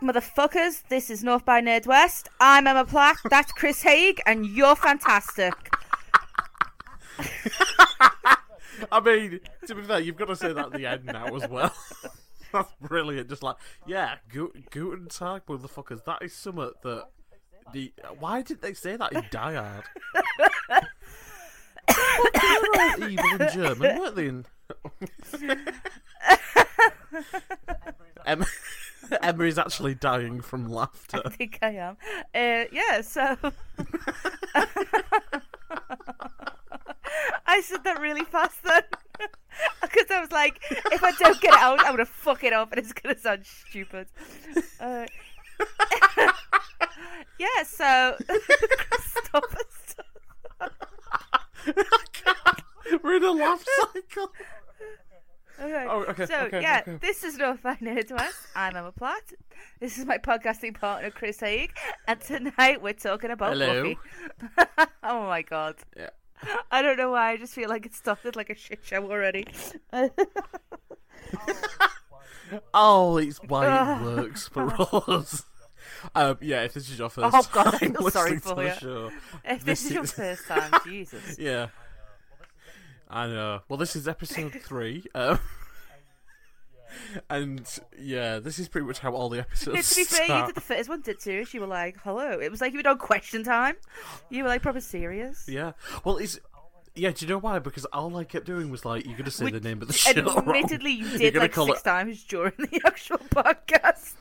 Motherfuckers. This is North by Nerdwest. I'm Emma Platt. That's Chris Haig, and you're fantastic. I mean, to be fair, you've got to say that at the end now as well. That's brilliant. Just like, yeah, gu- Guten Tag, motherfuckers. That is something that. The, why did they say that in Die Hard? they were all evil in German, weren't they? In... Emma, Emma is actually dying from laughter. I think I am. Uh, yeah, so. I said that really fast then. Because I was like, if I don't get it out, I'm going to fuck it up and it's going to sound stupid. Uh, yeah, so. Stop it. We're in a laugh cycle. Okay. Oh, okay, So okay, yeah, okay. this is North by Nerdwest. I'm Emma Platt. This is my podcasting partner Chris Haig, and tonight we're talking about Hello. Oh my god. Yeah. I don't know why. I just feel like it started like a shit show already. Oh, it's why it works for us. Um, yeah, if this is your first Oh, God, time feel sorry listening for to the you. show, if this, This is your first time, Jesus. yeah, I know. Well, this is episode three, um, and yeah, this is pretty much how all the episodes Yeah, to be fair, you start. did the first one, did too. You were like, "Hello." It was like you were on question time. You were like proper serious. Yeah, well, it's yeah. Do you know why? Because all I kept doing was like, you're gonna say Which- the name of the show wrong. Admittedly, you did gonna like call six it- times during the actual podcast.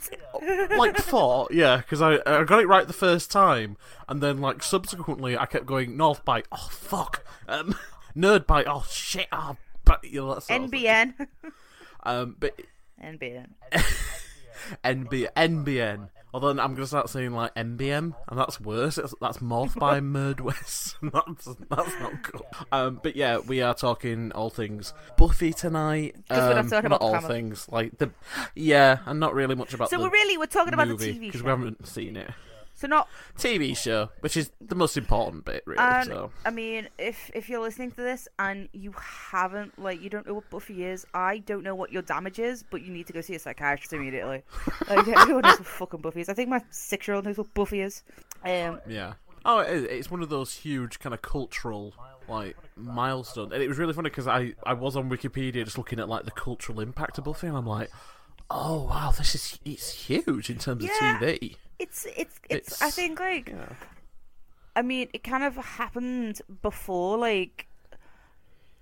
like four, yeah, because I I got it right the first time, and then like subsequently I kept going North by oh fuck, um, Nerd by oh shit, oh but you know. NBN. Um, but NBN. NB NBN. Although I'm gonna start saying like MBM, and that's worse. It's, that's morphed by Murdwest. that's that's not cool. Um, but yeah, we are talking all things Buffy tonight. Um, not about all Pamela. things like the yeah, and not really much about So the we're really we're talking about the TV because we haven't seen it. So not. TV show, which is the most important bit, really. And so I mean, if if you're listening to this and you haven't like you don't know what Buffy is, I don't know what your damage is, but you need to go see a psychiatrist immediately. like everyone knows what fucking Buffy is. I think my six year old knows what Buffy is. Um, yeah. Oh, it. It's one of those huge kind of cultural like milestone, and it was really funny because I I was on Wikipedia just looking at like the cultural impact of Buffy, and I'm like, oh wow, this is it's huge in terms Yeah. of TV. It's it's it's. I think like Yeah. I mean, it kind of happened before, like,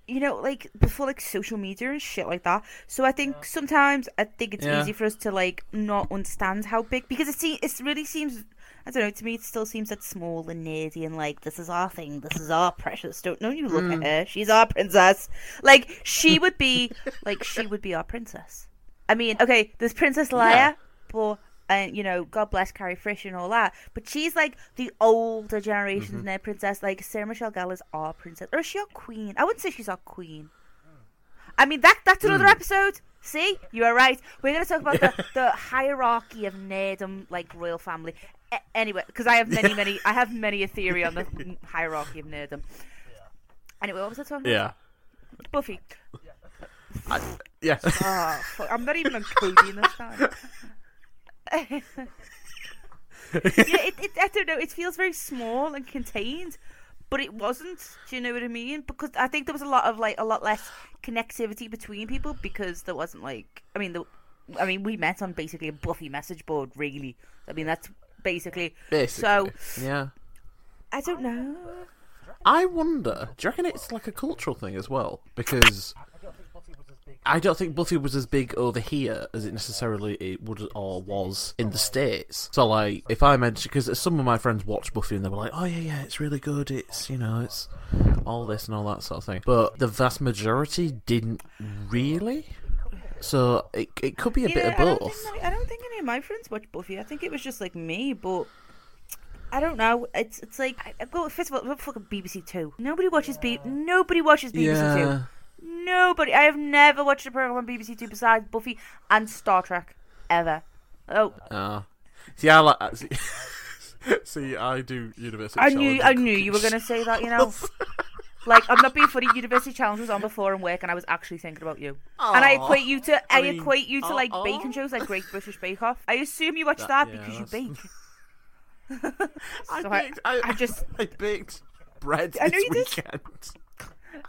you know, like before like social media and shit like that. So I think sometimes I think it's Yeah. easy for us to like not understand how big because it se- it really seems. I don't know. To me, it still seems that small and nerdy, and like this is our thing. This is our precious. Don't don't you look Mm. at her? She's our princess. Like she would be, like she would be our princess. I mean, okay, there's Princess Leia, Yeah. but and you know, God bless Carrie Fisher and all that. But she's like the older generation's Mm-hmm. Ned princess. Like Sarah Michelle Gellar is our princess, or is she our queen? I wouldn't say she's our queen. I mean, that that's another Hmm. episode. See, you are right. We're going to talk about the, the hierarchy of nerdom, like royal family. A- anyway, because I have many, many, I have many a theory on the hierarchy of nerdom. Anyway, what was I talking Yeah. about? Buffy. I, yeah. Oh, fuck. I'm not even on codeine this time. yeah, it, it, I don't know. It feels very small and contained, but it wasn't. Do you know what I mean? Because I think there was a lot of like a lot less connectivity between people because there wasn't like. I mean, the, I mean, we met on basically a Buffy message board. Really, I mean that's basically. Basically. So yeah. I don't know. I wonder. Do you reckon it's like a cultural thing as well? Because I don't think Buffy was as big over here as it necessarily it would or was in the states. So like, if I mention because some of my friends watch Buffy and they were like, "Oh yeah, yeah, it's really good. It's you know, it's all this and all that sort of thing." But the vast majority didn't really. So it it could be a bit Yeah, of I don't, both. think I don't think any of my friends watch Buffy. I think it was just like me, but I don't know. It's it's like I, I go first of all, what fucking BBC Two. Nobody watches B. Nobody watches BBC Two. Nobody. I have never watched a program on BBC Two besides Buffy and Star Trek ever. Oh, Ah. see, I like. See, see, I do university. I knew I knew you were going to say that. You know. Like, I'm not being funny. University Challenge was on before and work, and I was actually thinking about you. and I equate you to I, I mean, equate you to aw, like aw. baking shows like Great British Bake Off. I assume you watch that, That- yeah, because you bake. I So I- baked. I, I just- I baked bread I know this you did.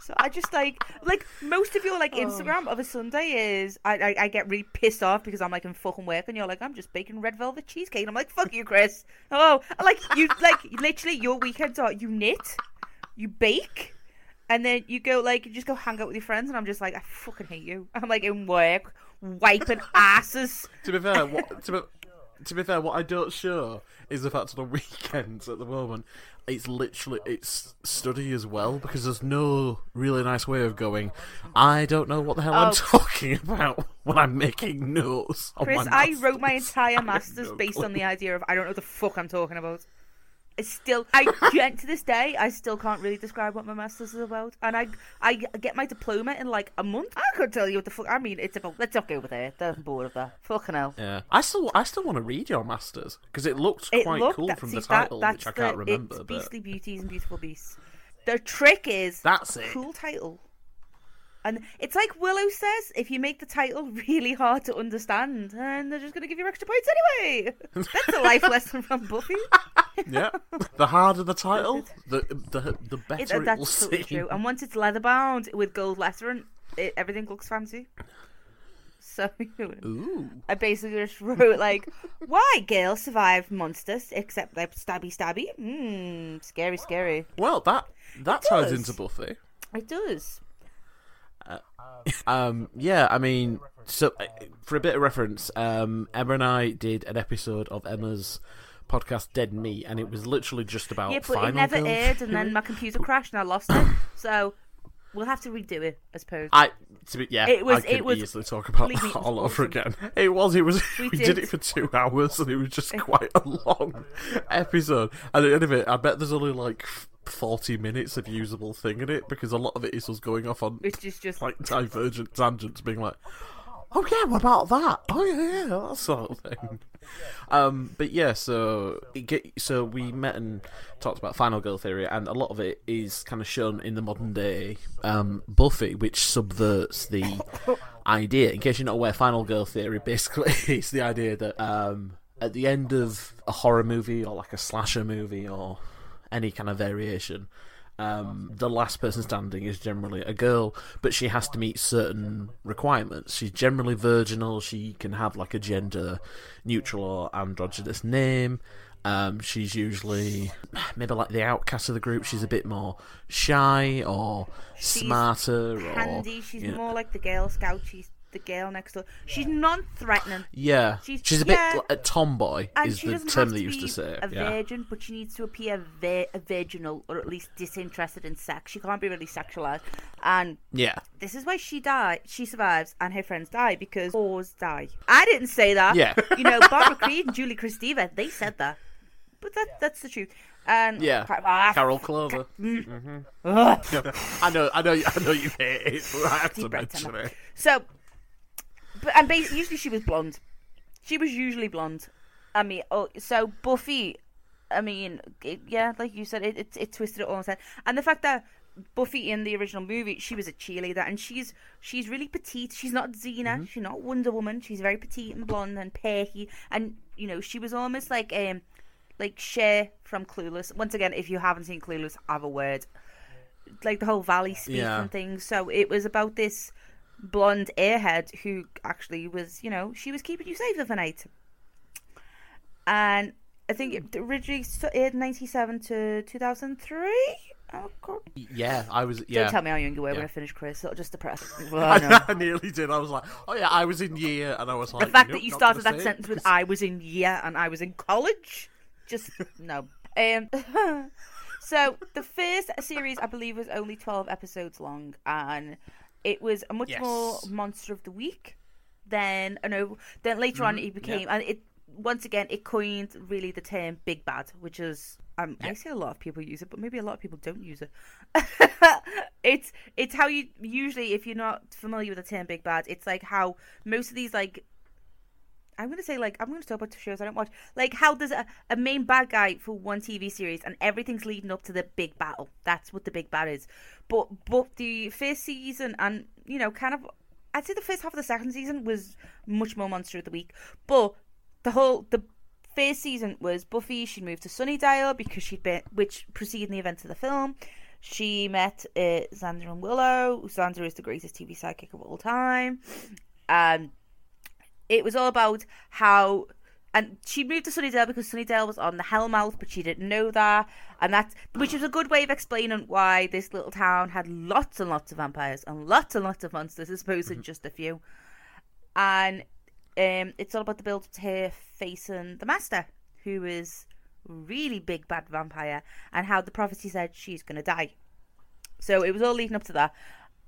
So I just like like most of your like oh. Instagram of a Sunday is I, I I get really pissed off because I'm like in fucking work and you're like I'm just baking red velvet cheesecake. And I'm like fuck you Chris. Oh like you like literally your weekends are you knit you bake and then you go like you just go hang out with your friends and I'm just like I fucking hate you. I'm like in work wiping asses. To be fair, what, to, be, to be fair, what I don't show is the fact on the weekends at the moment, it's literally it's study as well because there's no really nice way of going. I don't know what the hell I'm Oh. talking about when I'm making notes. on Chris I wrote my entire masters based on the idea of I don't know what the fuck I'm talking about still, I to this day, I still can't really describe what my masters is about, and I I get my diploma in like a month. I could tell you what the fuck. I mean, it's about. Let's not go over there. I'm bored of that. Fucking hell. Yeah, I still I still want to read your masters because it looked It quite looked- cool that- from see, the that- title, that's which I can't the- remember. It's But Beastly Beauties and Beautiful Beasts. The trick is that's it. cool title. And it's like Willow says, if you make the title really hard to understand, and they're just going to give you extra points anyway. That's a life lesson from Buffy. yeah, the harder the title, the the the better it, that's will totally seem. true. And once it's leather bound with gold lettering, it, everything looks fancy. So Ooh, I basically just wrote like, "Why girls survive monsters except they're stabby stabby? Hmm, scary, scary." well that that ties into Buffy. It does. Um, yeah, I mean, so uh, for a bit of reference, um, Emma and I did an episode of Emma's podcast Dead Meat, and it was literally just about yeah, but it never aired, and then my computer crashed and I lost it. So we'll have to redo it, I suppose. I to be, yeah, It was- I could it was- easily talk about that all over again. It was, it was. We We, did. did. it for two hours, and it was just quite a long episode. And at the end of it, I bet there's only like forty minutes of usable thing in it because a lot of it is us going off on Which is just like divergent tangents, being like, "Oh yeah, what about that? Oh yeah, yeah, that sort of thing." Um, but yeah, so it get, so we met and talked about Final Girl Theory, and a lot of it is kind of shown in the modern day um, Buffy, which subverts the idea. In case you're not aware, Final Girl Theory basically is the idea that um, at the end of a horror movie or like a slasher movie or any kind of variation, um, the last person standing is generally a girl, but she has to meet certain requirements. She's generally virginal. She can have like a gender neutral or androgynous name. Um, she's usually maybe like the outcast of the group. She's a bit more shy or smarter or handy. She's you know- more like the Girl Scout. She's the girl next door. She's non-threatening. yeah. she's- She's, a bit yeah. like a tomboy And is the term they to used to say. a yeah. virgin, but she needs to appear vir- virginal or at least disinterested in sex. She can't be really sexualized. And Yeah. this is why she died. She survives, and her friends die because whores die. I didn't say that. Yeah. you know, Barbara Creed and Julie Kristeva, they said that. But that that's the truth. And Yeah. ah, Carol Clover. ugh. I know, I know, I know you hate it, but I have to Deep breath, mention it. So, but and basically, usually she was blonde. She was usually blonde. I mean, oh, so Buffy. I mean, it, yeah, like you said, it, it it twisted it all on its head. And the fact that Buffy in the original movie, she was a cheerleader, and she's she's really petite. She's not Xena. Mm-hmm. She's not Wonder Woman. She's very petite and blonde and perky, and you know, she was almost like um like Cher from Clueless. Once again, if you haven't seen Clueless, have a word. Like the whole Valley speak Yeah. and things. So it was about this blonde airhead who actually was, you know, she was keeping you safe the night. And I think it originally aired 97 to 2003. Oh, God. Yeah, I was. Yeah, Don't tell me how young you were when I finished, Chris. It'll just depress. Well, I know. I nearly did. I was like, oh yeah, I was in year, and I was like, the fact nope, that you started that sentence with "I was in year" and I was in college, just no. Um, so the first series, I believe, was only twelve episodes long, and it was a much Yes. more monster of the week. Then, I know. Then later on, Mm-hmm. it became, and it once again it coined really the term "big bad," which is. Um, I see a lot of people use it, but maybe a lot of people don't use it. it's it's how you usually, if you're not familiar with the term "big bad," it's like how most of these like I'm gonna say like I'm gonna talk about shows I don't watch. Like how there's a, a main bad guy for one TV series and everything's leading up to the big battle. That's what the big bad is. But but the first season and you know kind of I'd say the first half of the second season was much more monster of the week. But the whole the first season was Buffy. She moved to Sunnydale because she'd been which preceded the events of the film. She met uh, Xander and Willow. Xander is the greatest TV sidekick of all time. And it was all about how and she moved to Sunnydale because Sunnydale was on the Hellmouth, but she didn't know that, and that's which was a good way of explaining why this little town had lots and lots of vampires and lots and lots of monsters, as opposed to just a few. And um, it's all about the build up to her facing the Master, who is really big bad vampire, and how the prophecy said she's gonna die. So it was all leading up to that,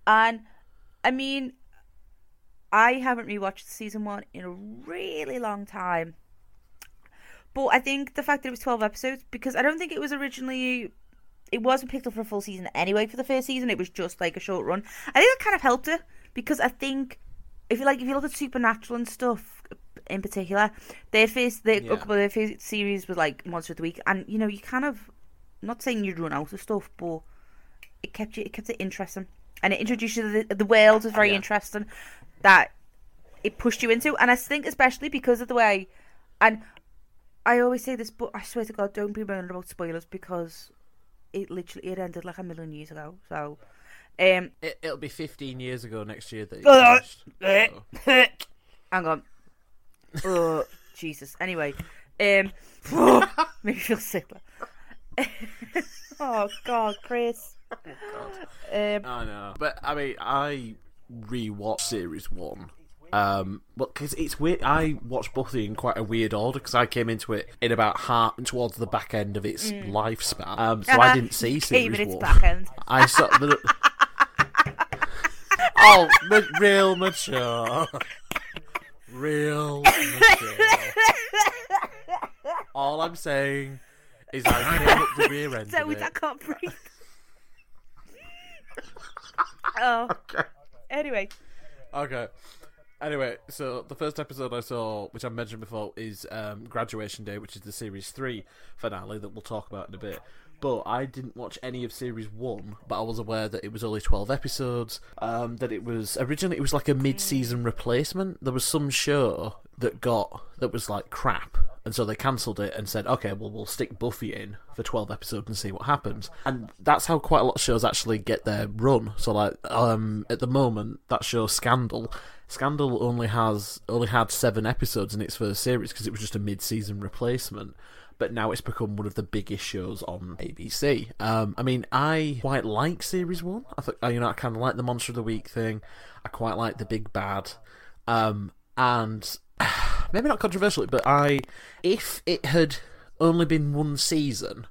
and I mean, I haven't rewatched season one in a really long time. But I think the fact that it was 12 episodes, because I don't think it was originally. It wasn't picked up for a full season anyway for the first season. It was just like a short run. I think that kind of helped it because I think if you like, if you look at Supernatural and stuff in particular, their first, their, Yeah. a couple of their first series was like Monster of the Week, and you know, you kind of, not saying you'd run out of stuff, but it kept you, it kept it interesting, and it introduced you to the, the world was very Yeah. interesting that it pushed you into, and I think especially because of the way, and I always say this, but I swear to God, don't be moaning about spoilers because it literally it ended like a million years ago. So, um, It, it'll be 15 years ago next year that it Uh, so. hang on. oh Jesus. Anyway, um, make me feel sick. oh God, Chris. Um, I know. But, I mean, I rewatched Series 1. Um, but because it's weird, I watched Buffy in quite a weird order because I came into it in about half towards the back end of its lifespan. Um, so I didn't see Series even its One. back end. I saw the. oh, real mature. Real mature. All I'm saying is I came up the rear end So of I can't breathe. oh, Okay. anyway. Okay. Anyway, so the first episode I saw, which I mentioned before, is um, Graduation Day, which is the series three finale that we'll talk about in a bit. But I didn't watch any of series one, but I was aware that it was only twelve episodes. Um, that it was originally it was like a mid-season replacement. There was some show that got that was like crap, and so they cancelled it and said, okay, well we'll stick Buffy in for twelve episodes and see what happens. And that's how quite a lot of shows actually get their run. So like um, at the moment, that show Scandal. Scandal only has only had seven episodes in its first series because it was just a mid-season replacement. But now it's become one of the biggest shows on ABC. Um, I mean, I quite like series one. I think you know I kind of like the Monster of the Week thing. I quite like the Big Bad, um, and maybe not controversially, but I if it had only been one season,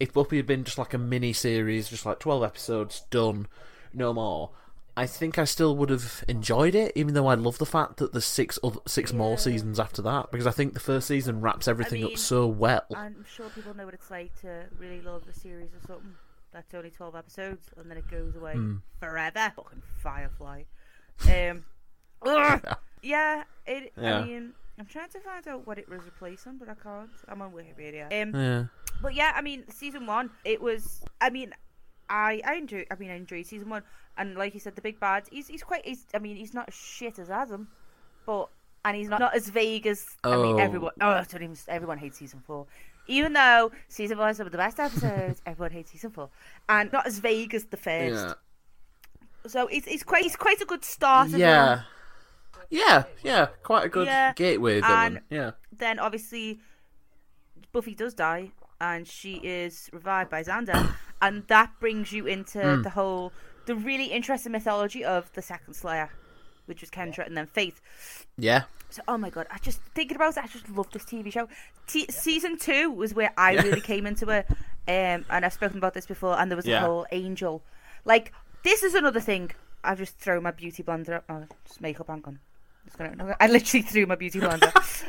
if Buffy had been just like a mini series, just like twelve episodes done, no more. I think I still would have enjoyed it, even though I love the fact that there's six other, six more seasons after that, because I think the first season wraps everything mean, up so well. I'm sure people know what it's like to really love a series or something that's only 12 episodes and then it goes away Hmm. forever. Fucking Firefly. Um, ugh. yeah, it, Yeah. I mean, I'm trying to find out what it was replacing, but I can't. I'm on Wikipedia. Um, Yeah. but yeah, I mean, season one, it was. I mean, I I enjoy. I mean, I enjoyed season one, and like you said, the big bad. He's he's quite. He's. I mean, he's not as shit as Adam, but and he's not not as vague as. I mean, Oh. everyone. Oh, I don't even. Everyone hates season four. Even though season one is some of the best episodes, everyone hates season four, and not as vague as the first. Yeah. So it's it's quite it's quite a good start. Yeah. well. Yeah. Yeah, yeah, quite a good Yeah, gateway villain. and- Yeah. then obviously Buffy does die and she is revived by Xander and that brings you into Hmm. the whole the really interesting mythology of the second Slayer which was Kendra and then Faith Yeah. so oh my god I just thinking about it I just love this TV show T- season 2 was where I Yeah. really came into it um, and I've spoken about this before and there was Yeah. a whole angel like this is another thing I've just thrown my beauty blender up. oh, just makeup hang on Just gonna- I literally threw my beauty blender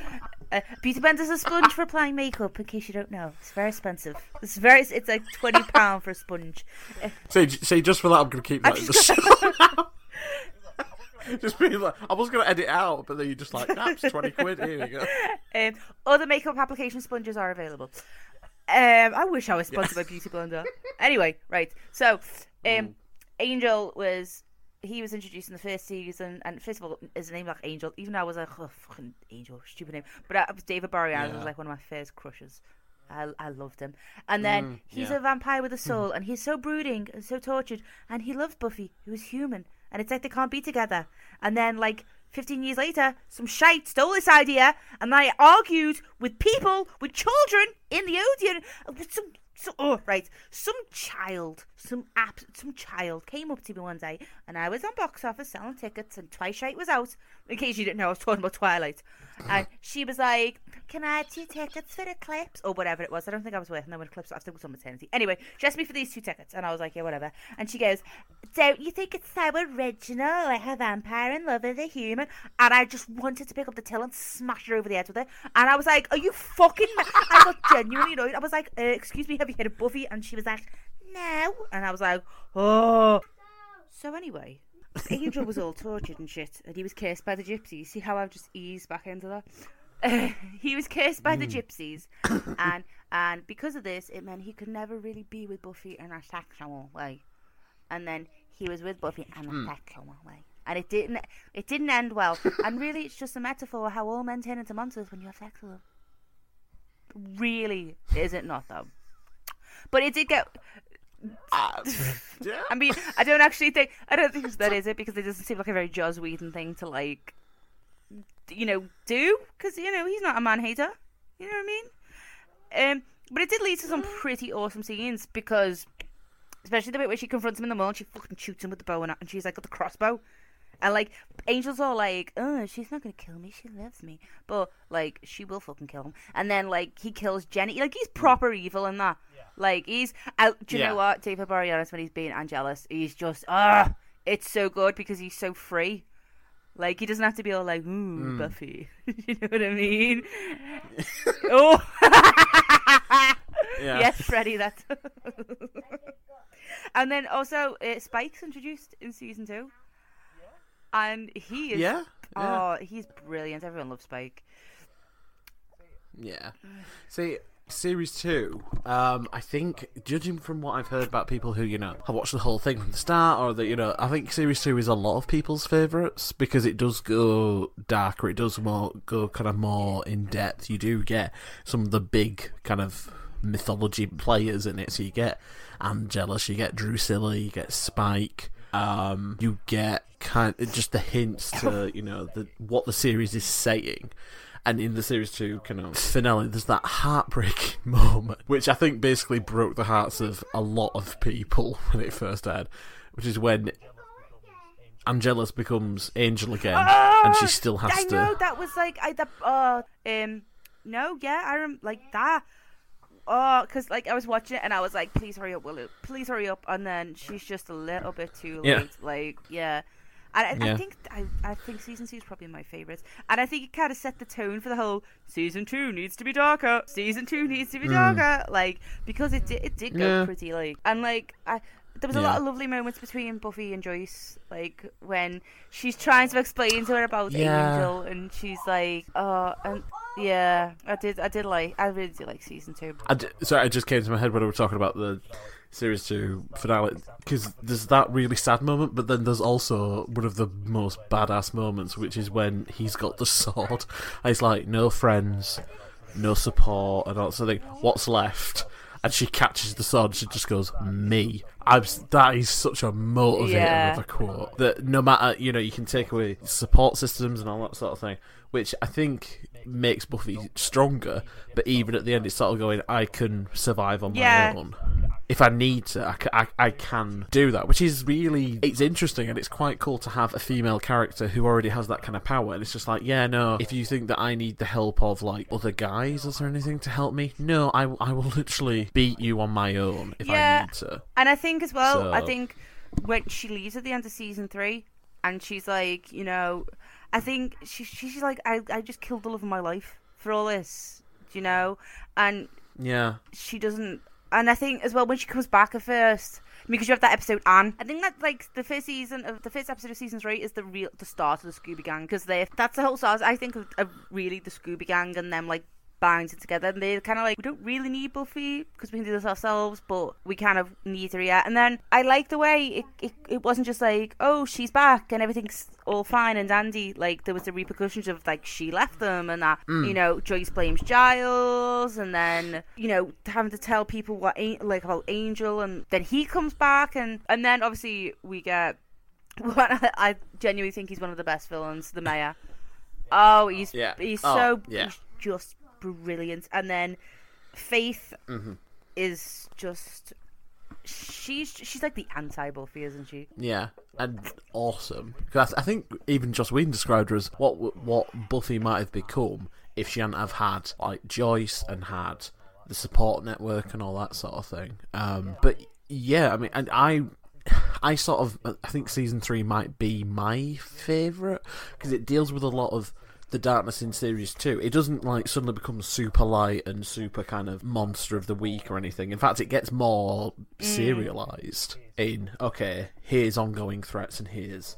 uh, beauty blender is a sponge for applying makeup. In case you don't know, it's very expensive. It's very. It's like twenty pound for a sponge. Uh, So, so just for that, I'm going to keep I'm that in the just show. just being like, I was going to edit out, but then you just like, that's 20 quid, here you go. Um, other makeup application sponges are available. Um, I wish I was sponsored by Beauty Blender. Anyway, right. So, um, Mm. Angel was he was introduced in the first season, and first of all, his name like Angel. Even though I was like, oh, fucking Angel, stupid name. But uh, was David Boreanaz Yeah. was like one of my first crushes. I, I loved him. And then Mm, he's yeah. a vampire with a soul, and he's so brooding and so tortured, and he loves Buffy, who is human, and it's like they can't be together. And then, like, 15 years later, some shite stole this idea, and I argued with people, with children in the audience, with some. So, oh, right. Some child, some app, some child came up to me one day, and I was on box office selling tickets, and Twilight was out. In case you didn't know, I was talking about Twilight. And she was like, "Can I have two tickets for the clips or whatever it was?" I don't think I was working there when the clips. I think it was on maternity. Anyway, she asked me for these two tickets, and I was like, "Yeah, whatever." And she goes, "Don't you think it's so original, like a vampire in love with a human?" And I just wanted to pick up the till and smash her over the head with it. And I was like, "Are you fucking?" ma-" I got genuinely annoyed. I was like, uh, "Excuse me, have you heard of Buffy?" And she was like, "No." And I was like, "Oh." So anyway, Angel was all tortured and shit, and he was cursed by the gypsies. See how I've just eased back into that? he was cursed by the mm. gypsies, and and because of this, it meant he could never really be with Buffy in a sexual way. And then he was with Buffy in a hmm. sexual way, and it didn't it didn't end well. and really, it's just a metaphor how all men turn into monsters when you have sex with them. Really, is it not though? But it did get Uh, yeah. I mean, I don't actually think I don't think that is it because it doesn't seem like a very Joss Whedon thing to like, you know, do because you know he's not a man hater. You know what I mean? Um, but it did lead to some pretty awesome scenes because, especially the bit where she confronts him in the mall and she fucking shoots him with the bow and, and she's like got the crossbow. And like Angel's all like, "Oh, she's not gonna kill me. She loves me." But like, she will fucking kill him. And then like he kills Jenny. Like he's proper evil in that. Like he's out. Do you Yeah. know what? David Boreanaz when he's being Angelus, he's just ah, it's so good because he's so free. Like he doesn't have to be all like, "Ooh, Buffy." you know what I mean? oh, Yeah. yes, Freddy. That's. and then also uh, Spike's introduced in season two, and he is. Yeah. Yeah. Oh, he's brilliant. Everyone loves Spike. Yeah. See, series two, um, I think, judging from what I've heard about people who, you know, have watched the whole thing from the start, or that, you know, I think series two is a lot of people's favourites because it does go darker, it does more go kind of more in depth. You do get some of the big kind of mythology players in it, so you get Angelus, you get Drusilla, you get Spike. Um, you get kind of just the hints to you know the what the series is saying, and in the series two kind of finale, there's that heartbreaking moment, which I think basically broke the hearts of a lot of people when it first aired, which is when Angelus becomes Angel again, and she still has Ah, I to. know that was like I the uh um no yeah I rem like that oh because like I was watching it and I was like please hurry up Willow. Please hurry up. And then she's just a little bit too late Yeah. like yeah. And I, I think I, I think season two is probably my favorite and I think it kind of set the tone for the whole season two needs to be darker. Season two needs to be mm. darker. Like because it did it did go. Yeah. pretty like and like I there was a Yeah. lot of lovely moments between Buffy and Joyce, like when she's trying to explain to her about Yeah. Angel, and she's like, "Oh, and yeah, I did, I did like, I really did like season two. I d- sorry, it just came to my head when we were talking about the series two finale because there's that really sad moment, but then there's also one of the most badass moments, which is when he's got the sword. And he's like, no friends, no support, and all something. What's left? And she catches the sword. And she just goes, "Me." I'm, that is such a motivator Yeah. of a quote. That no matter you know, you can take away support systems and all that sort of thing, which I think makes Buffy stronger. But even at the end, it's sort of going, "I can survive on Yeah. my own." If I need to, I, I, I can do that, which is really it's interesting and it's quite cool to have a female character who already has that kind of power. And it's just like, yeah, no, if you think that I need the help of like other guys, is there anything to help me? No, I, I will literally beat you on my own if Yeah. I need to. And I think as well, I think when she leaves at the end of season three, and she's like, you know, I think she, she's like, I, I just killed the love of my life for all this, do you know, and Yeah, she doesn't and I think as well when she comes back at first because you have that episode Anne. I think that like the first season of the first episode of season three is the real the start of the Scooby Gang because they that's the whole start. I think of, of really the Scooby Gang and them like binding together. And they're kind of like we don't really need Buffy because we can do this ourselves but we kind of need her yeah and then I like the way it, it, it wasn't just like oh she's back and everything's all fine and dandy. Like there was the repercussions of like she left them and that mm. you know Joyce blames Giles and then you know having to tell people what An- like about Angel and then he comes back and and then obviously we get what I, I genuinely think he's one of the best villains the mayor. Oh he's Yeah. he's Oh, so yeah. he's just brilliant. And then Faith Mm-hmm. is just she's she's like the anti Buffy, isn't she? Yeah, and awesome. Because I think even Joss Whedon described her as what what Buffy might have become if she hadn't have had like Joyce and had the support network and all that sort of thing. Um, but yeah, I mean, and I. I sort of I think season three might be my favorite because it deals with a lot of the darkness in series two. It doesn't like suddenly become super light and super kind of monster of the week or anything. In fact, it gets more mm. serialized in okay, here's ongoing threats and here's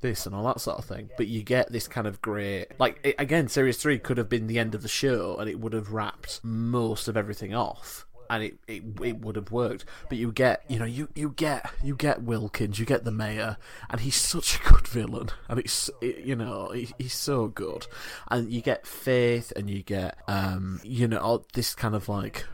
this and all that sort of thing. But you get this kind of great, like it, again, series three could have been the end of the show and it would have wrapped most of everything off. And it, it it would have worked, but you get you know you, you get you get Wilkins, you get the mayor, and he's such a good villain, and it's it, you know he, he's so good, and you get Faith, and you get um you know this kind of like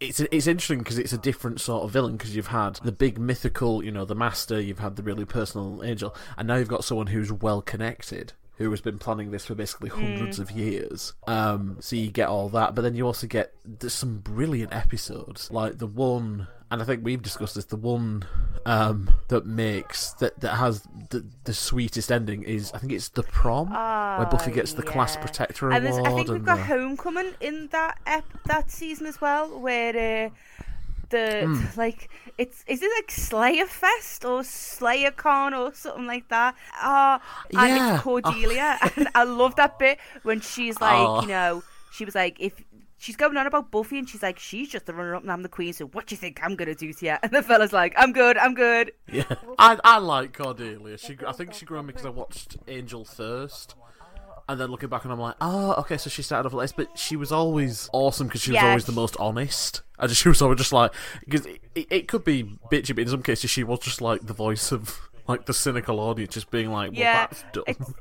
it's it's interesting because it's a different sort of villain because you've had the big mythical, you know, the master, you've had the really personal angel, and now you've got someone who's well connected. Who has been planning this for basically hundreds of years? Um, so you get all that, but then you also get there's some brilliant episodes, like the one, and I think we've discussed this. The one um, that makes that that has the the sweetest ending is I think it's the prom where Buffy gets the class yeah. protector And award. I think we've got the- Homecoming in that ep- that season as well, where uh, the Hmm. like it's is it like Slayer Fest or Slayer Con or something like that? Uh, and Yeah. it's Cordelia, and I love that bit when she's like, Oh. you know, she was like, if she's going on about Buffy, and she's like, she's just the runner up, and I'm the queen. So what do you think I'm gonna do to you? And the fella's like, I'm good, I'm good. Yeah, I I like Cordelia. She I think she grew on me because I watched Angel first, and then looking back and I'm like, oh, okay, so she started off less, but she was always awesome because she was Yeah, always the she- most honest. I just she was always just like because it, it, it could be bitchy, but in some cases she was just like the voice of like the cynical audience, just being like, well, Yeah, that's dumb.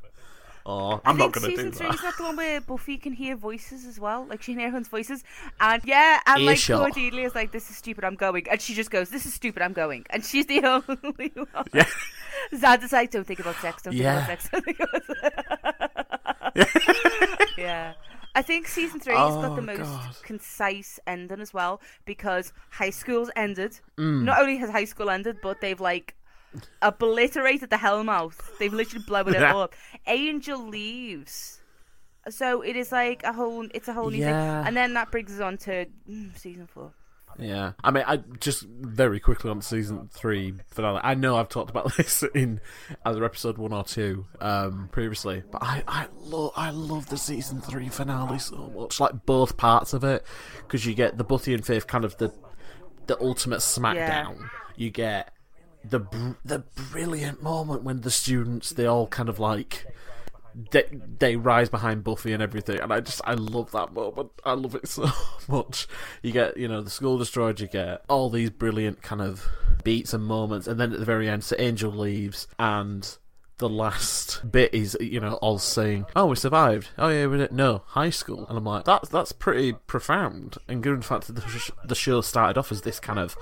It's- Oh, I I'm not think gonna season three is not the one where Buffy can hear voices as well. Like she can hear her own voices, and yeah, and like Earshot. Cordelia is like, "This is stupid, I'm going," and she just goes, "This is stupid, I'm going," and she's the only one. Yeah. Zad is like, "Don't think about sex, don't Yeah. think about sex, don't think about sex." yeah. I think season three has got the Oh, most God. concise ending as well because high school's ended. Mm. Not only has high school ended, but they've like obliterated the Hellmouth. They've literally blown it up. Angel leaves. So it is like a whole. It's a whole new Yeah. thing, and then that brings us on to mm, season four. Yeah, I mean, I just very quickly on season three finale. I know I've talked about this in either episode one or two um, previously, but I I love I love the season three finale so much. Like both parts of it, because you get the Buffy and Faith kind of the the ultimate smackdown. You get the br- the brilliant moment when the students they all kind of like they they rise behind Buffy and everything, and I just I love that moment. I love it so much. You get you know the school destroyed. You get all these brilliant kind of beats and moments, and then at the very end, so Angel leaves and. The last bit is, you know, all saying, "Oh, we survived. Oh yeah, we didn't. No, high school." And I'm like, "That's that's pretty profound." And given the fact that the, sh- the show started off as this kind of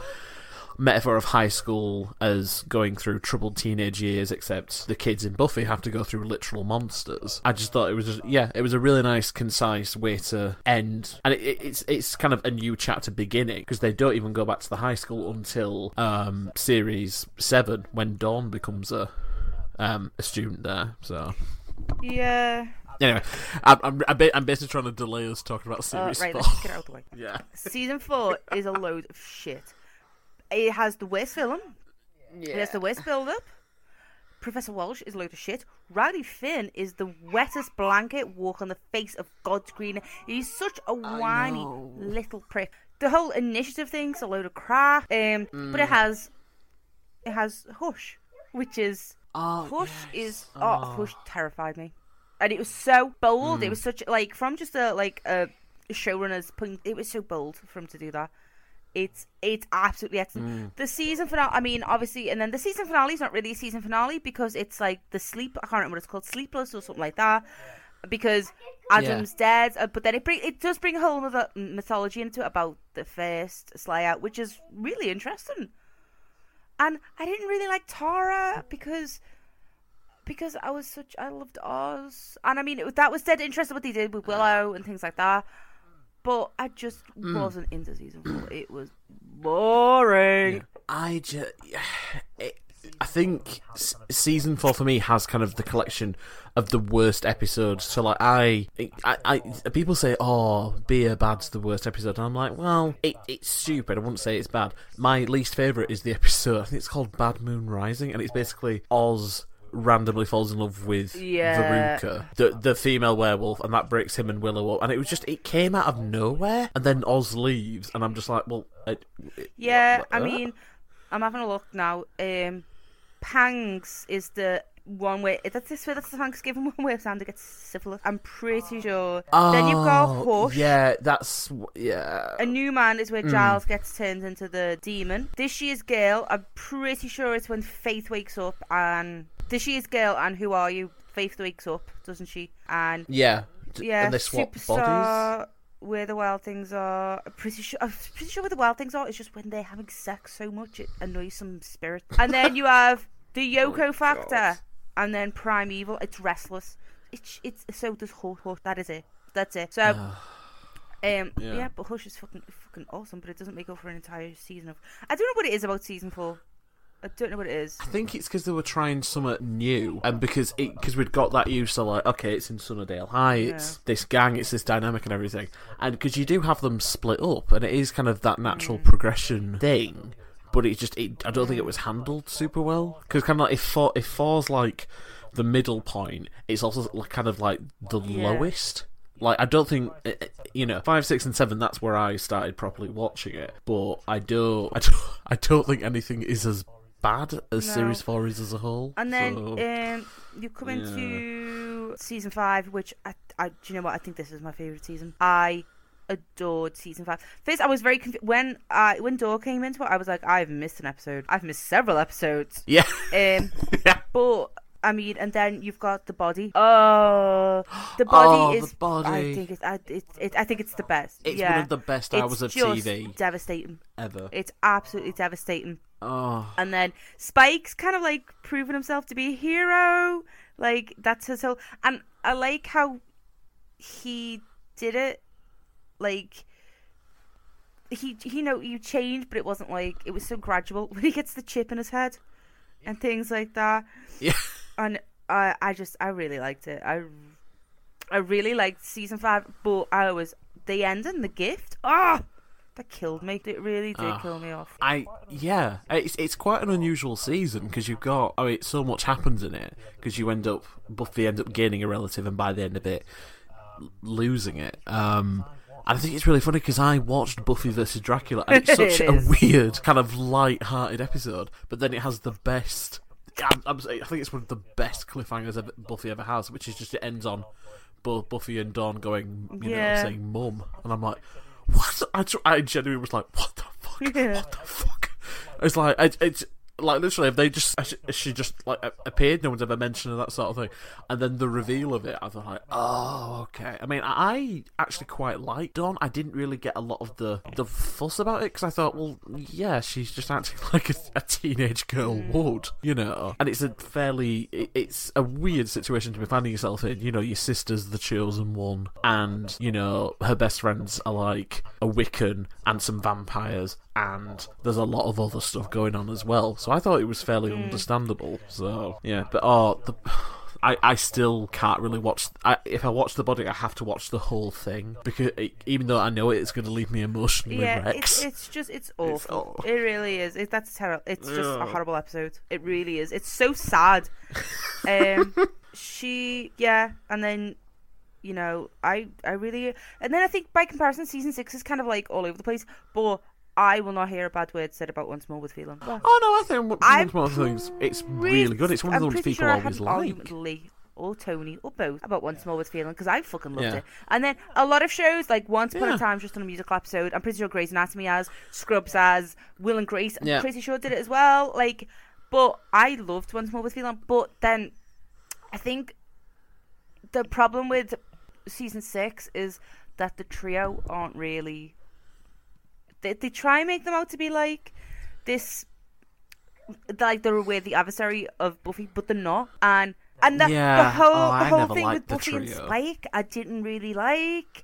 metaphor of high school as going through troubled teenage years, except the kids in Buffy have to go through literal monsters. I just thought it was, just, yeah, it was a really nice, concise way to end, and it, it, it's it's kind of a new chapter beginning because they don't even go back to the high school until um, series seven when Dawn becomes a um, a student there. So Yeah. anyway, I'm I'm, I'm I'm basically trying to delay us talking about Uh, series right, four. let's get out of the way. yeah, Season four is a load of shit. It has the worst villain. It has the worst build up. Professor Walsh is a load of shit. Riley Finn is the wettest blanket walk on the face of God's green. He's such a whiny little prick. the whole initiative thing's a load of crap. Um, but it has it has Hush, which is Oh, Hush yes. is oh, Hush terrified me, and it was so bold. It was such like from just a like a showrunner's point. It was so bold for him to do that. It's it's absolutely excellent. The season finale. I mean, obviously, and then the season finale is not really a season finale because it's like the sleep. I can't remember what it's called, Sleepless or something like that. Because Adam's dead, uh, but then it bring it does bring a whole other mythology into it about the first Slayer, which is really interesting. And I didn't really like Tara because because I was such I loved Oz, and I mean it, that was dead interesting what they did with Willow and things like that. But I just mm. wasn't into season four. It was boring. I just, it, I think s- season four for me has kind of the collection of the worst episodes. So like I, I, I people say, "Oh, Beer Bad's the worst episode," and I'm like, well, it, it's stupid. I wouldn't say it's bad. My least favorite is the episode. I think it's called Bad Moon Rising, and it's basically Oz randomly falls in love with Yeah. Veruca, the the female werewolf, and that breaks him and Willow up. And it was just it came out of nowhere, and then Oz leaves, and I'm just like, well, it, it- Yeah, what- I uh? mean, I'm having a look now. Um, Pangs is the one where that's this way. that's the Thanksgiving one way where Xander gets syphilis. I'm pretty oh. sure. then you've got Oh, Hush. Yeah, that's yeah. A new man is where mm. Giles gets turned into the demon. This year's girl, I'm pretty sure it's when Faith wakes up and this year's girl and who are you? Faith wakes up, doesn't she? And Yeah, yeah, and they swap bodies. Superstar, Where the wild things are, I'm pretty sure. I'm pretty sure where the wild things are is just when they're having sex so much it annoys some spirit. And then you have the oh Yoko Oh, factor, and then Primeval. It's restless. It's it's so does Hush. Hush. That is it. That's it. So. Um, yeah. Yeah. but Hush is fucking fucking awesome, but it doesn't make up for an entire season of. I don't know what it is about season four. I don't know what it is. I think it's because they were trying something new, and because it because we'd got that used to like, okay, it's in Sunnydale High, it's this gang, it's this dynamic and everything, and because you do have them split up, and it is kind of that natural Mm. progression thing, but it just, it, I don't think it was handled super well, because kind of like if four, if four's like the middle point, it's also like, kind of like the Yeah. lowest. Like I don't think eh, eh, you know five, six, and seven. That's where I started properly watching it. But I don't, I don't, I don't think anything is as bad as No. series four is as a whole. And then so- um, you come into season five, which I, I, do you know what? I think this is my favorite season. I adored season five. First, I was very confused when I when Dawn came into it. I was like, I've missed an episode. I've missed several episodes. yeah, Um, yeah. but I mean, and then you've got the body. Oh, the body Oh, is. the body. I think it's. I, it, it, I think it's the best. It's yeah. one of the best hours it's of TV Devastating. ever. It's absolutely devastating. Oh, And then Spike's kind of like proving himself to be a hero. Like that's his whole. And I like how he did it. Like he, you know, you changed, but it wasn't like it was so gradual. When he gets the chip in his head and things like that, yeah. and I, I just, I really liked it. I, I really liked season five, but I was the ending, the gift. Ah, that killed me. It really did Ah. kill me off. I yeah, it's it's quite an unusual season because you've got oh, it so much happens in it because you end up Buffy end up gaining a relative and by the end of it losing it. Um, and I think it's really funny because I watched Buffy versus Dracula and it's such It a weird kind of light-hearted episode, but then it has the best. I'm, I'm, I think it's one of the best cliffhangers ever, Buffy ever has, which is just it ends on both Buffy and Dawn going, you Yeah. know, saying "mum," and I'm like, what? I, tr- I genuinely was like, what the fuck? Yeah. What the fuck? It's like it, it's like literally if they just she just like appeared, no one's ever mentioned her, that sort of thing, and then the reveal of it, I thought like, oh okay. I mean, I actually quite liked Dawn. I didn't really get a lot of the the fuss about it because I thought, well, yeah, she's just acting like a, a teenage girl mm. would, you know. And it's a fairly, it's a weird situation to be finding yourself in. You know, your sister's the chosen one, and you know her best friends are like a Wiccan and some vampires, and there's a lot of other stuff going on as well. So I thought it was fairly understandable. So yeah, but oh the. I, I still can't really watch. I, if I watch the body, I have to watch the whole thing because it, even though I know it, it's going to leave me emotionally Yeah, wrecked. it's, it's just it's awful. awful. It really is. It, that's terrible. It's just a horrible episode. It really is. It's so sad. um, she yeah, and then you know, I I really and then I think by comparison, season six is kind of like all over the place. But I will not hear a bad word said about Once More with Feeling. Well, Oh no, I think I'm one of the things it's really good. It's one of I'm the ones pretty people sure I always had an like. Lee or Tony or both about Once More with Feeling because I fucking loved Yeah. it. And then a lot of shows like Once Upon Yeah. a Time just on a musical episode. I'm pretty sure Grey's Anatomy has, Scrubs has, Will and Grace. I'm Yeah. pretty sure did it as well. Like, but I loved Once More with Feeling. But then I think the problem with season six is that the trio aren't really. They, they try and make them out to be like this, like they're with the adversary of Buffy, but they're not. And and the, the whole Oh, the whole thing with Buffy and. Spike, I didn't really like.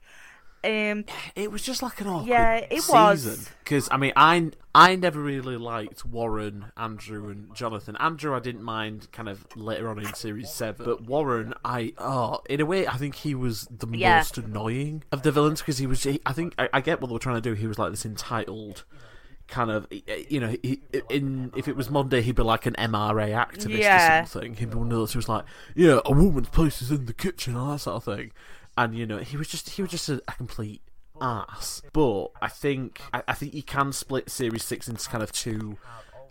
Um, It was just like an awkward Yeah, it season. was. Because I mean, I I never really liked Warren, Andrew, and Jonathan. Andrew, I didn't mind kind of later on in series seven, but Warren, I oh, in a way, I think he was the Yeah. most annoying of the villains because he was. He, I think I, I get what they were trying to do. He was like this entitled. Kind of, you know, he, in if it was Monday, he'd be like an MRA activist Yeah. or something. He'd be one of those who was like, "Yeah, a woman's place is in the kitchen," and that sort of thing. And you know, he was just he was just a, a complete ass. But I think I, I think you can split series six into kind of two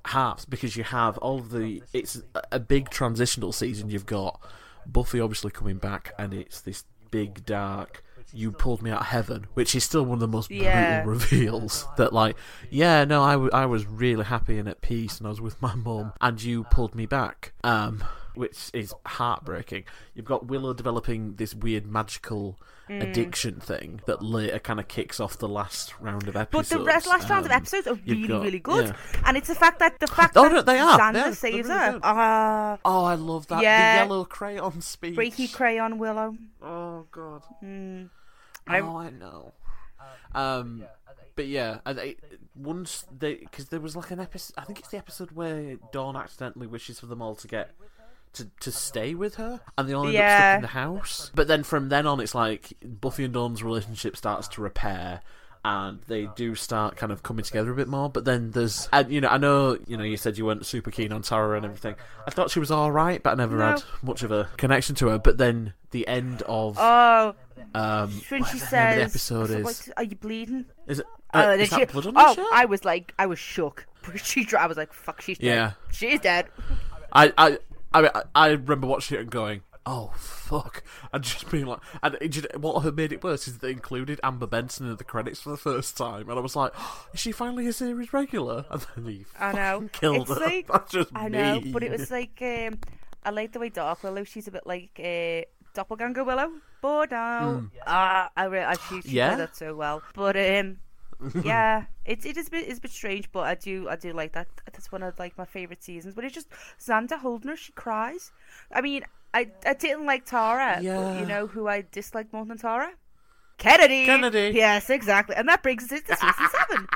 halves because you have all of the it's a- a big transitional season. You've got Buffy obviously coming back, and it's this big dark. You pulled me out of heaven, which is still one of the most Yeah. brutal reveals. That like, yeah, no, I, w- I was really happy and at peace, and I was with my mum, and you pulled me back. Um, which is heartbreaking. You've got Willow developing this weird magical Mm. addiction thing that later kind of kicks off the last round of episodes. but the rest, last round of Um, episodes are really, got- really good. yeah. And it's the fact that the fact Oh, that no, they are. Xander They're- saves her. really good. Ah, Oh, I love that. Yeah. The yellow crayon speech. breaky crayon Willow. Oh god. Mm. I- Oh, I know. Um, but yeah, they, once they because there was like an episode. I think it's the episode where Dawn accidentally wishes for them all to get. To, to stay with her, and they all end up stuck in the house. But then from then on, it's like Buffy and Dawn's relationship starts to repair, and they do start kind of coming together a bit more. But then there's, and you know, I know, you know, you said you weren't super keen on Tara and everything. I thought she was all right, but I never No. had much of a connection to her. But then the end of Oh, um, when she says, episode is. what- "Are you bleeding?" Is it? Oh, Uh, is she- that blood on oh, shirt? I was like, I was shook. She, I was like, "Fuck, she's dead. Yeah. she's dead." I, I, I, mean, I, I remember watching it and going, "Oh fuck!" and just being like, and it, just- what made it worse is they included Amber Benson in the credits for the first time, and I was like, "Is she finally a series regular?" And then he I know. killed It's her. like- That's just I know, but it was like, um, I like the way Dark Willow. She's a bit like uh, Doppelganger Willow. But now, ah, I really, I she, she. Yeah? that so well. But um, yeah, it it is a bit it's a bit strange, but I do I do like that. That's one of like my favorite seasons. But it's just Xander holding her, she cries. I mean, I I didn't like Tara, but you know who I disliked more than Tara? Kennedy. Kennedy. Yes, exactly, and that brings us into season seven.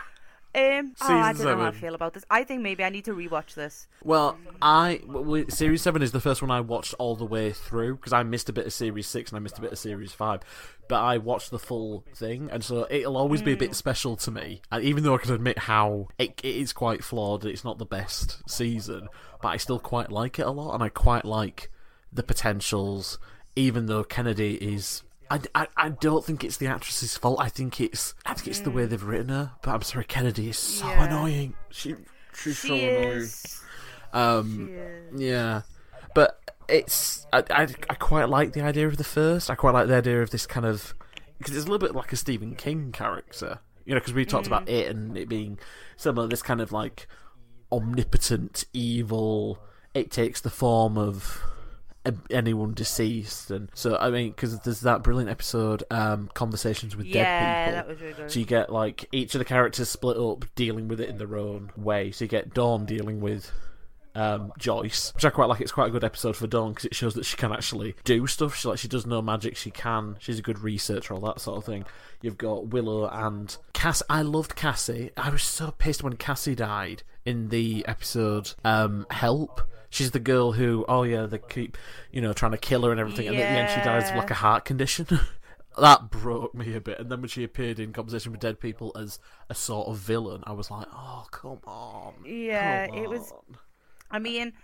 Um, oh, I don't know how I feel about this. I think maybe I need to rewatch this. Well, I series seven is the first one I watched all the way through because I missed a bit of series six and I missed a bit of series five, but I watched the full thing, and so it'll always be a bit special to me. And even though I can admit how it, it is quite flawed, it's not the best season, but I still quite like it a lot, and I quite like the potentials. Even though Kennedy is. I, I, I don't think it's the actress's fault. I think it's I think it's the way they've written her. But I'm sorry, Kennedy is so Yeah. annoying. She she's She so annoying. is. Um, She is. yeah, but it's I, I, I quite like the idea of the first. I quite like the idea of this kind of because it's a little bit like a Stephen King character, you know. Because we talked about it and it being similar. To this kind of like omnipotent evil. It takes the form of a- anyone deceased, and so I mean, because there's that brilliant episode, um, conversations with dead people. that was really good. So you get like each of the characters split up, dealing with it in their own way. So you get Dawn dealing with um, Joyce, which I quite like. It's quite a good episode for Dawn because it shows that she can actually do stuff. She like she does know magic. She can. She's a good researcher, all that sort of thing. You've got Willow and Cass. I loved Cassie. I was so pissed when Cassie died in the episode um, Help. She's the girl who, oh yeah, they keep, you know, trying to kill her and everything, and at the end she dies of like a heart condition. that broke me a bit. And then when she appeared in Conversation with Dead People as a sort of villain, I was like, oh come on. Yeah, come it was- I mean,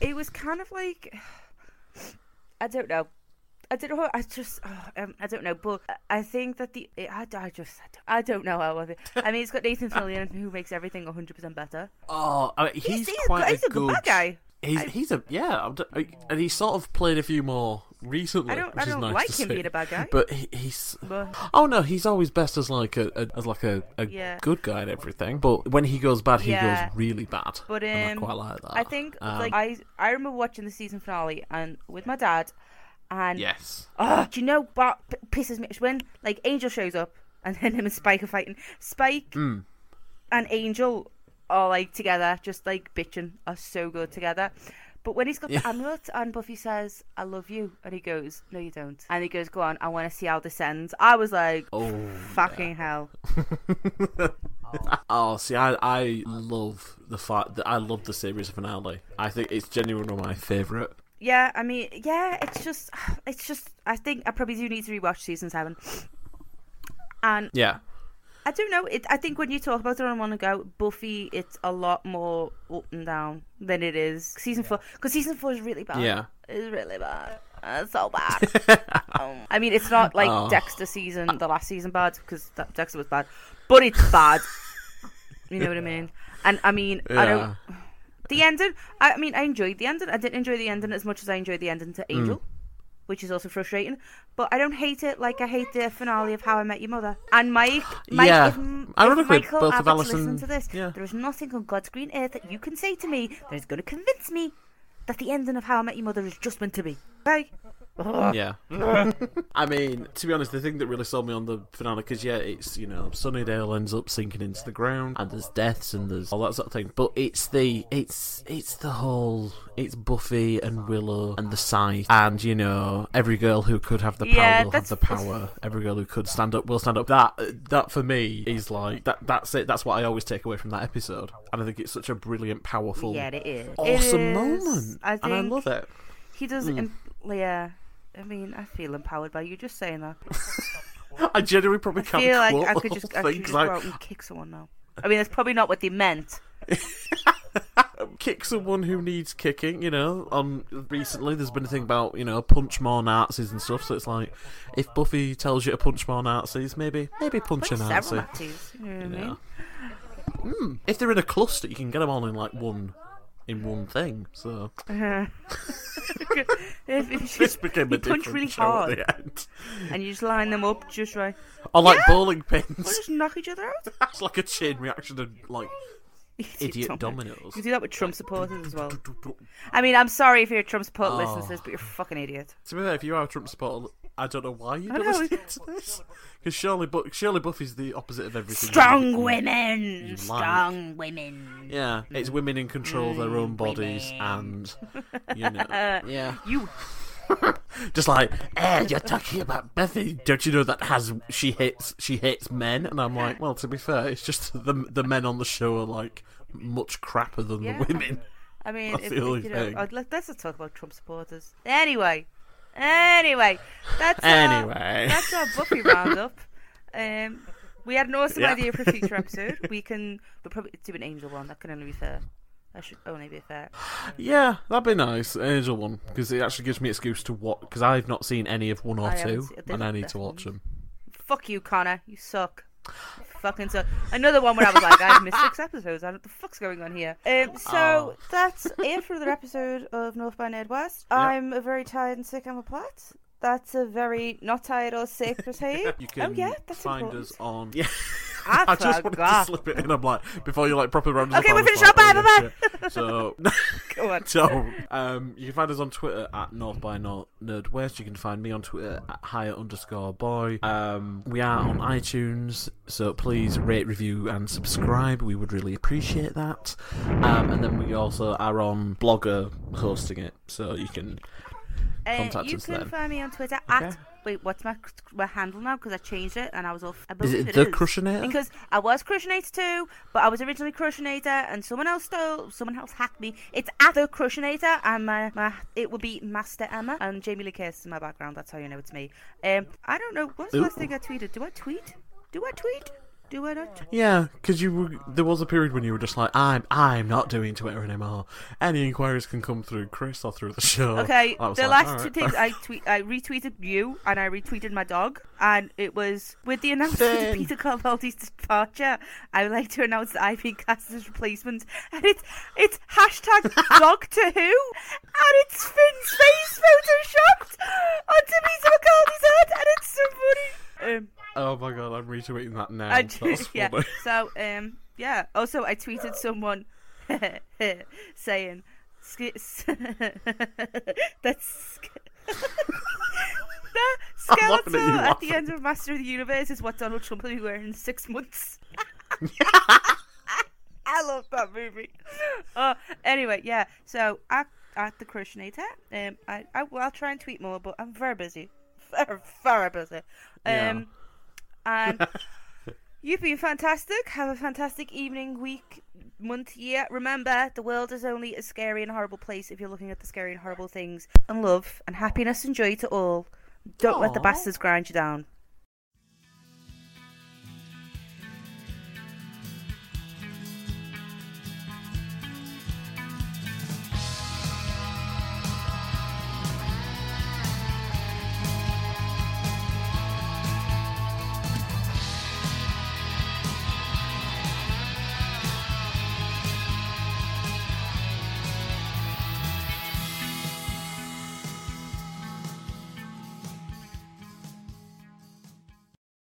it was kind of like I don't know. I don't know. I just, oh, um, I don't know, but I think that the, I, I just, I don't, I don't know how. I, I mean, it's got Nathan Fillion who makes everything 100 percent better. Oh, I mean, he's, he's, quite he's a a good good bad guy. He's, I- he's a yeah, I'm d- I- and he's sort of played a few more recently. I don't, I don't nice like him see. being a bad guy. But he, he's But- oh no, he's always best as like a, a as like a, a Yeah. good guy and everything. But when he goes bad, he Yeah. goes really bad. But um, I quite like that. I think Um, like I I remember watching the season finale and with my dad, and yes, oh, do you know what p- pisses me? When like Angel shows up and then him and Spike are fighting. Spike Hmm. and Angel are like together, just like bitching, are so good together. But when he's got Yeah. the amulet and Buffy says, "I love you," and he goes, "No, you don't," and he goes, "Go on, I want to see how this ends." I was like, oh "Fucking hell!" oh see, I I love the fact that I love the series finale. I think it's genuinely one of my favorite. Yeah, I mean, yeah, it's just, it's just. I think I probably do need to rewatch season seven. And Yeah, I don't know. It. I think when you talk about it on one go, Buffy, it's a lot more up and down than it is season four. Because season four is really bad. Yeah. it's really bad. It's so bad. um, I mean, it's not like Oh. Dexter season, the last season, bad because Dexter was bad, but it's bad. you know what I mean? And I mean, I don't. The ending. I I mean, I enjoyed the ending. I didn't enjoy the ending as much as I enjoyed the ending to Mm. Angel, which is also frustrating. But I don't hate it like I hate the finale of How I Met Your Mother. And Mike, Mike Yeah. if, if Ironically, Michael both of Abbott's Alison- listening to this, yeah. there is nothing on God's green earth that you can say to me that is going to convince me that the ending of How I Met Your Mother is just meant to be. Right? Yeah. I mean, to be honest, the thing that really sold me on the finale, because yeah, it's you know Sunnydale ends up sinking into the ground, and there's deaths and there's all that sort of thing. But it's the it's it's the whole it's Buffy and Willow and the Scythe, and you know every girl who could have the power Yeah, will have the power. Every girl who could stand up will stand up. That that for me is like that. That's it. That's what I always take away from that episode, and I think it's such a brilliant, powerful, Yeah, it is. Awesome is. moment, I and I love it. He does. Hmm. im- yeah. I mean, I feel empowered by you just saying that. I genuinely probably I can't feel like I could just, I could just go out and kick someone now. I mean, that's probably not what they meant. kick someone who needs kicking. You know, on recently there's been a thing about you know punch more Nazis and stuff. So it's like if Buffy tells you to punch more Nazis, maybe maybe punch, Punch a Nazi. Nazis. You know I mean? Yeah. Hmm. If they're in a cluster, you can get them all in like one in one thing. So if, if this you, became a punch really hard at the end. and you just line them up just right, Or like Yeah. bowling pins. just knock each other out. That's like a chain reaction of like idiot dominoes. You do that with Trump supporters as well. I mean, I'm sorry if you're a Trump supporter ah. Oh. listening to this, but you're a fucking idiot. To be fair, if you are a Trump supporter, I don't know why you don't listen to this. Because surely, but surely Buffy's the opposite of everything. Strong you- women, you like. strong women. Yeah, it's women in control of their own bodies, women. and you know, yeah, You, just like, eh, you're talking about Buffy. Don't you know that has she hates she hates men? And I'm like, well, to be fair, it's just the the men on the show are like much crapper than Yeah. the women. I mean, That's if, if, you know, thing. I'd let, let's not talk about Trump supporters. Anyway, anyway, that's our, Anyway. that's our Buffy roundup. Um, we had an awesome Yeah. idea for a future episode. We can, we'll probably do an Angel one. That can only be fair. That should only be fair. Yeah, that'd be nice, Angel one, because it actually gives me excuse to watch. Because I've not seen any of one or I two, and I need to watch them. Fuck you, Connor. You suck. You fucking suck. Another one where I was like, I've missed six episodes. I don't know what the fuck's going on here. Um, so Oh. that's it for the episode of North by Ned West. I'm a very tired and sick. I'm a plat. That's a very not tired or sick Protein. You can oh yeah, that's find important. us on. Yeah, I, I just wanted to slip it in. I'm like, before you like proper round us Okay, we're finished like, up. oh, Bye, yeah, shit. So, Go on. so um, you can find us on Twitter at North by North Nerd West. You can find me on Twitter at higher underscore boy. Um, we are on iTunes, so please rate, review, and subscribe. We would really appreciate that. Um, and then we also are on Blogger hosting it, so you can. Uh, Contact you us can then. find me on Twitter Okay. at wait, what's my my handle now? Because I changed it and I was off. I Is believe it the is. Crushinator? Because I was Crushinator too, but I was originally Crushinator, and someone else stole, someone else hacked me. It's at the Crushinator, and my, my it would be Master Emma and Jamie Lee Curtis in my background. That's how you know it's me. Um, I don't know. What's the last thing I tweeted? Do I tweet? Do I tweet? Do I not? Yeah, because you were, there was a period when you were just like, I'm I'm not doing Twitter anymore. Any inquiries can come through Chris or through the show. Okay, the like, last two "Alright, things I tweet, I retweeted you and I retweeted my dog, and it was with the announcement of Peter Capaldi's departure. I would like to announce that I've been cast as replacement, and it's it's hashtag dog to who, and it's Finn's face photoshopped onto Peter Oh my god, I'm retweeting that now. I yeah. So um, yeah. Also, I tweeted someone saying sk- that's. The I'm at skeleton at the end of Master of the Universe is what Donald Trump will be wearing in six months. I love that movie. Uh, anyway, yeah. So at at the Crushinator, um, I, I will try and tweet more, but I'm very busy, very very busy. Yeah. Um, and you've been fantastic. Have a fantastic evening, week, month, year. Remember, the world is only a scary and horrible place if you're looking at the scary and horrible things. And love and happiness and joy to all. Don't let the bastards grind you down.